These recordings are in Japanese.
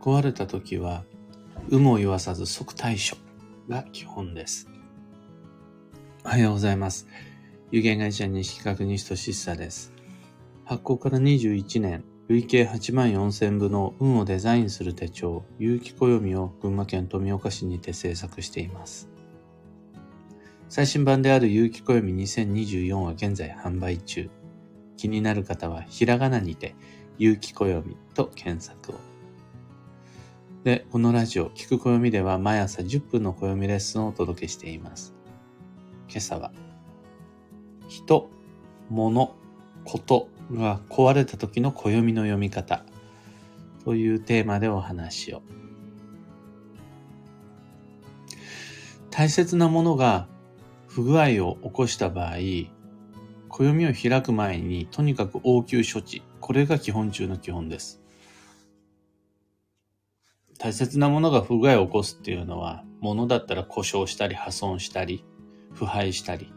壊れた時は、有無を言わさず即対処が基本です。おはようございます。有限会社西企画西俊久です。発行から21年、累計8万4千部の運をデザインする手帳、有機暦を群馬県富岡市にて制作しています。最新版である有機暦2024は現在販売中。気になる方はひらがなにて有機暦と検索を。で、このラジオ、聞く暦では毎朝10分の暦レッスンをお届けしています。今朝は、人、物、ことが壊れた時の暦の読み方というテーマでお話を。大切なものが不具合を起こした場合、暦を開く前にとにかく応急処置。これが基本中の基本です。大切なものが不具合を起こすっていうのは、物だったら故障したり破損したり、腐敗したり、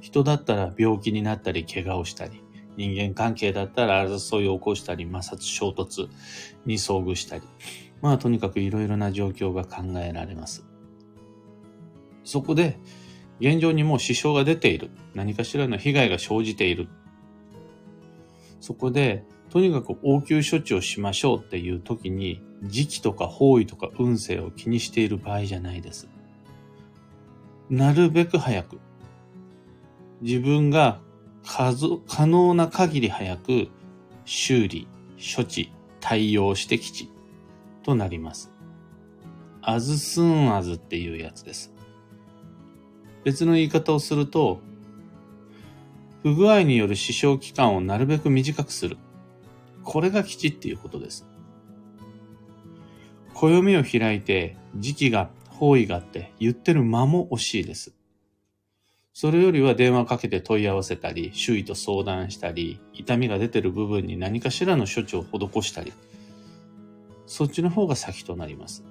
人だったら病気になったり怪我をしたり、人間関係だったら争いを起こしたり、摩擦衝突に遭遇したり、まあとにかくいろいろな状況が考えられます。そこで、現状にもう支障が出ている。何かしらの被害が生じている。そこで、とにかく応急処置をしましょうっていう時に、時期とか方位とか運勢を気にしている場合じゃないです。なるべく早く、自分が可能な限り早く修理、処置、対応してきちとなります。as soon as っていうやつです。別の言い方をすると、不具合による支障期間をなるべく短くする。これが基地っていうことです。暦を開いて時期が方位があって言ってる間も惜しいです。それよりは電話かけて問い合わせたり、周囲と相談したり、痛みが出てる部分に何かしらの処置を施したり、そっちの方が先となります。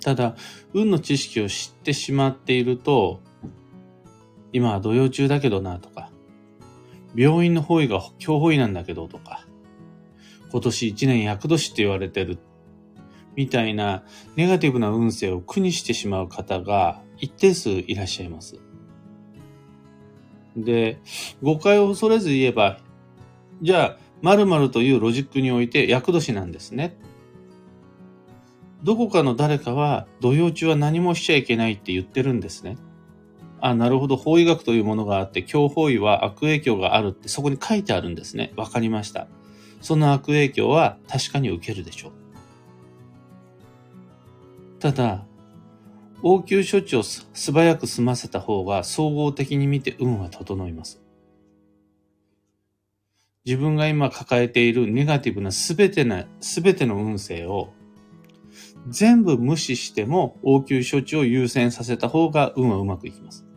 ただ、運の知識を知ってしまっていると、今は土曜中だけどなとか、病院の方位が強方位なんだけどとか、今年一年厄年って言われてる、みたいなネガティブな運勢を苦にしてしまう方が一定数いらっしゃいます。で、誤解を恐れず言えば、じゃあ、〇〇というロジックにおいて厄年なんですね。どこかの誰かは土曜中は何もしちゃいけないって言ってるんですね。あ、なるほど、法医学というものがあって、強法医は悪影響があるってそこに書いてあるんですね。わかりました。その悪影響は確かに受けるでしょう。ただ、応急処置を素早く済ませた方が総合的に見て運は整います。自分が今抱えているネガティブなすべてな、すべての運勢を全部無視しても応急処置を優先させた方が運はうまくいきます。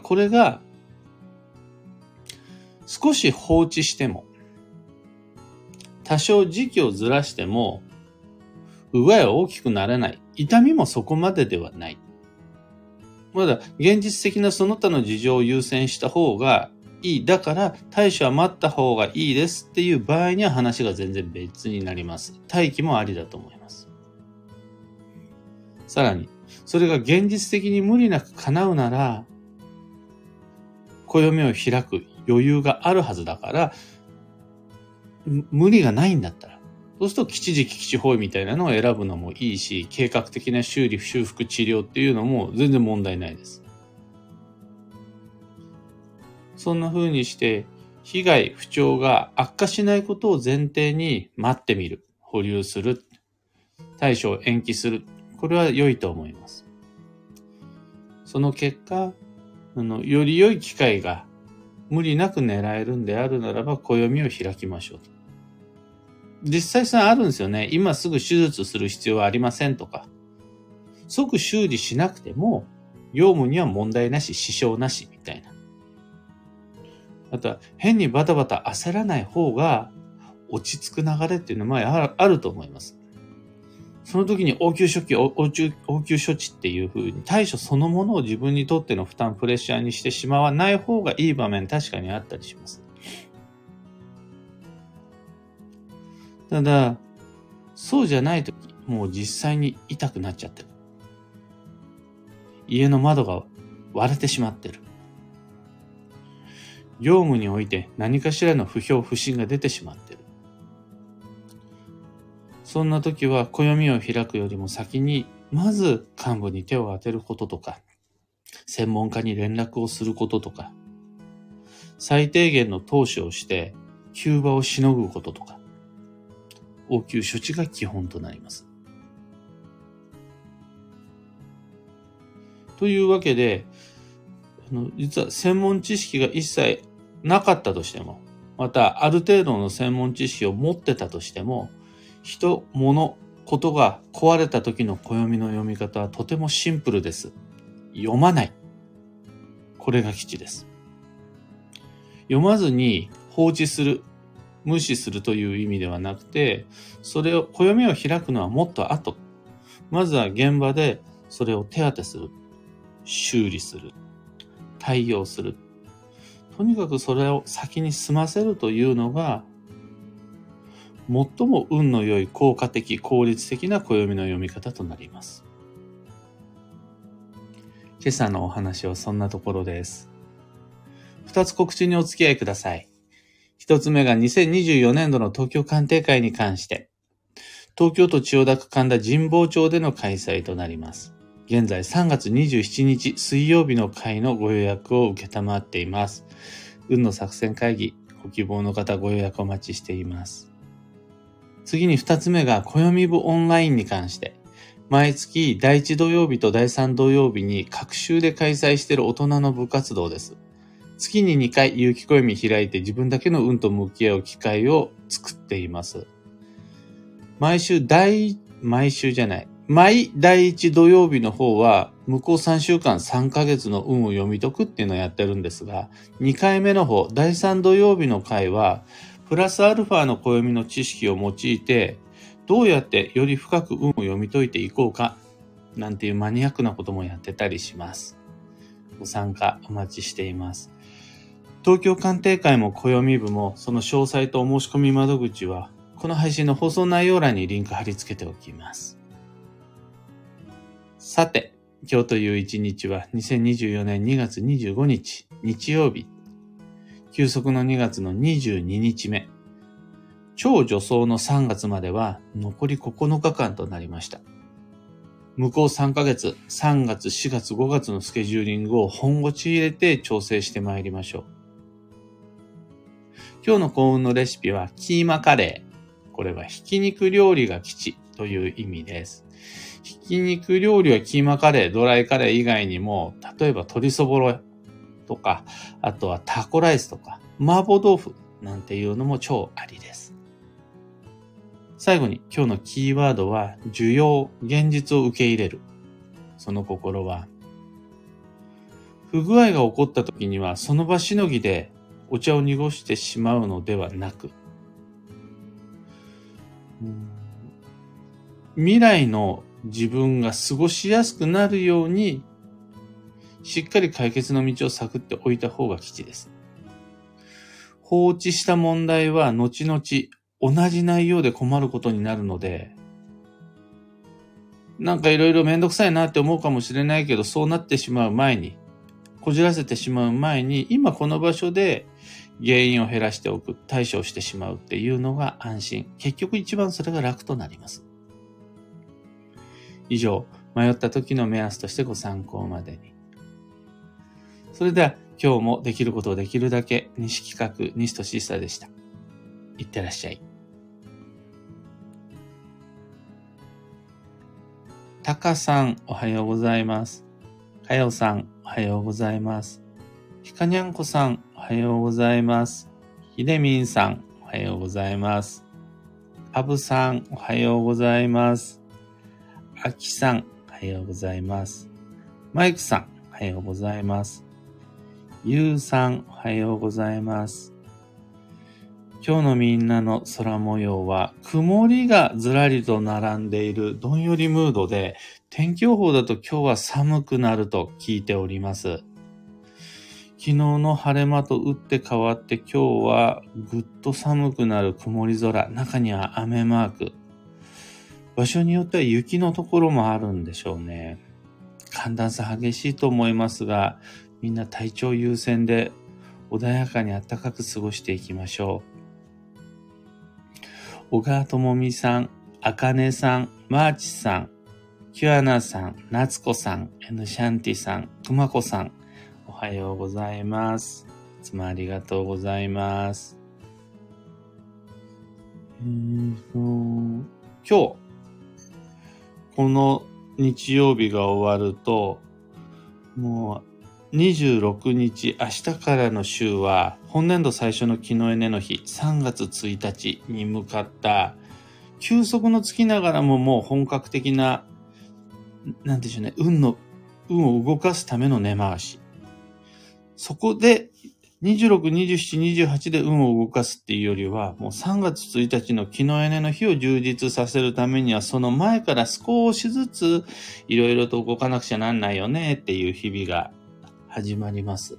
これが少し放置しても多少時期をずらしても不具合は大きくならない。痛みもそこまでではない。まだ現実的なその他の事情を優先した方がいい。だから対処は待った方がいいですっていう場合には話が全然別になります。待機もありだと思います。さらに、それが現実的に無理なく叶うなら、暦を開く余裕があるはずだから、無理がないんだったら、そうすると吉時吉地方位みたいなのを選ぶのもいいし、計画的な修理、修復、治療っていうのも全然問題ないです。そんな風にして、被害、不調が悪化しないことを前提に待ってみる。保留する。対処を延期する。これは良いと思います。その結果、あの、より良い機会が無理なく狙えるんであるならば、暦を開きましょうと。実際それあるんですよね。今すぐ手術する必要はありませんとか。即修理しなくても、業務には問題なし、支障なし、みたいな。あとは変にバタバタ焦らない方が落ち着く流れっていうのもあると思います。その時に応急処置、応急応急処置っていうふうに対処そのものを自分にとっての負担、プレッシャーにしてしまわない方がいい場面確かにあったりします。ただ、そうじゃない時、もう実際に痛くなっちゃってる。家の窓が割れてしまってる。業務において何かしらの不評不信が出てしまってる。そんな時は暦を開くよりも先に、まず幹部に手を当てることとか、専門家に連絡をすることとか、最低限の投資をして急場をしのぐこととか、応急処置が基本となります。というわけで、あの実は専門知識が一切なかったとしても、またある程度の専門知識を持ってたとしても、人、物、ことが壊れた時の暦の読み方はとてもシンプルです。読まない。これが基地です。読まずに放置する、無視するという意味ではなくて、それを、暦を開くのはもっと後。まずは現場でそれを手当てする。修理する。対応する。とにかくそれを先に済ませるというのが、最も運の良い効果的、効率的な暦の読み方となります。今朝のお話はそんなところです。二つ告知にお付き合いください。一つ目が2024年度の東京鑑定会に関して、東京都千代田区神田神保町での開催となります。現在3月27日水曜日の会のご予約を受けたまっています。運の作戦会議、ご希望の方ご予約お待ちしています。次に二つ目が暦部オンラインに関して、毎月第1土曜日と第3土曜日に各週で開催している大人の部活動です。月に2回有機暦開いて自分だけの運と向き合う機会を作っています。毎週第、毎週じゃない。毎第1土曜日の方は、向こう3週間3ヶ月の運を読み解くっていうのをやってるんですが、2回目の方、第3土曜日の回は、プラスアルファの暦の知識を用いて、どうやってより深く運を読み解いていこうか、なんていうマニアックなこともやってたりします。ご参加お待ちしています。東京鑑定会も暦部もその詳細とお申し込み窓口は、この配信の放送内容欄にリンク貼り付けておきます。さて、今日という一日は2024年2月25日、日曜日。休息の2月の22日目。超助走の3月までは残り9日間となりました。向こう3ヶ月、3月、4月、5月のスケジューリングを本腰入れて調整してまいりましょう。今日の幸運のレシピはキーマカレー。これはひき肉料理が基地という意味です。ひき肉料理はキーマカレー、ドライカレー以外にも、例えば鶏そぼろとか、あとはタコライスとか、麻婆豆腐なんていうのも超ありです。最後に今日のキーワードは、需要、現実を受け入れる。その心は、不具合が起こった時には、その場しのぎでお茶を濁してしまうのではなく、未来の自分が過ごしやすくなるようにしっかり解決の道を探っておいた方が吉です。放置した問題は後々同じ内容で困ることになるので、なんかいろいろめんどくさいなって思うかもしれないけど、そうなってしまう前に、こじらせてしまう前に、今この場所で原因を減らしておく、対処してしまうっていうのが安心。結局一番それが楽となります。以上、迷った時の目安としてご参考までに。それでは今日もできることをできるだけ西企画西俊久でした。いってらっしゃい。たかさん、おはようございます。かよさん、おはようございます。ひかにゃんこさん、おはようございます。ひでみんさん、おはようございます。あぶさん、おはようございます。あきさん、おはようございます。マイクさん、おはようございます。ゆうさん、おはようございます。今日のみんなの空模様は、曇りがずらりと並んでいるどんよりムードで、天気予報だと今日は寒くなると聞いております。昨日の晴れ間と打って変わって今日はぐっと寒くなる曇り空、中には雨マーク。場所によっては雪のところもあるんでしょうね。寒暖差激しいと思いますが、みんな体調優先で穏やかに暖かく過ごしていきましょう。小川智美さん、あかねさん、マーチさん、キュアナさん、夏子さん、エヌシャンティさん、くまこさん、おはようございます。いつもありがとうございます。えーと、今日、この日曜日が終わると、もう26日、明日からの週は、本年度最初の木のエネの日、3月1日に向かった、休息のつきながらももう本格的な、なんでしょうね、運の、運を動かすための根回し。そこで、26、27、28で運を動かすっていうよりは、もう3月1日の木のエネの日を充実させるためには、その前から少しずついろいろと動かなくちゃなんないよねっていう日々が始まります。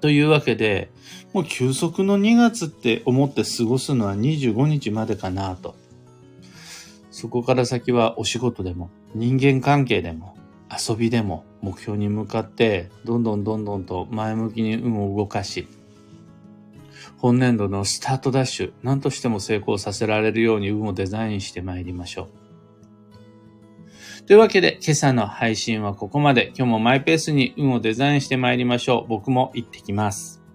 というわけで、もう休息の2月って思って過ごすのは25日までかなと。そこから先はお仕事でも、人間関係でも、遊びでも目標に向かってどんどんどんどんと前向きに運を動かし、本年度のスタートダッシュ、何としても成功させられるように運をデザインしてまいりましょう。というわけで今朝の配信はここまで。今日もマイペースに運をデザインして参りましょう。僕も行ってきます。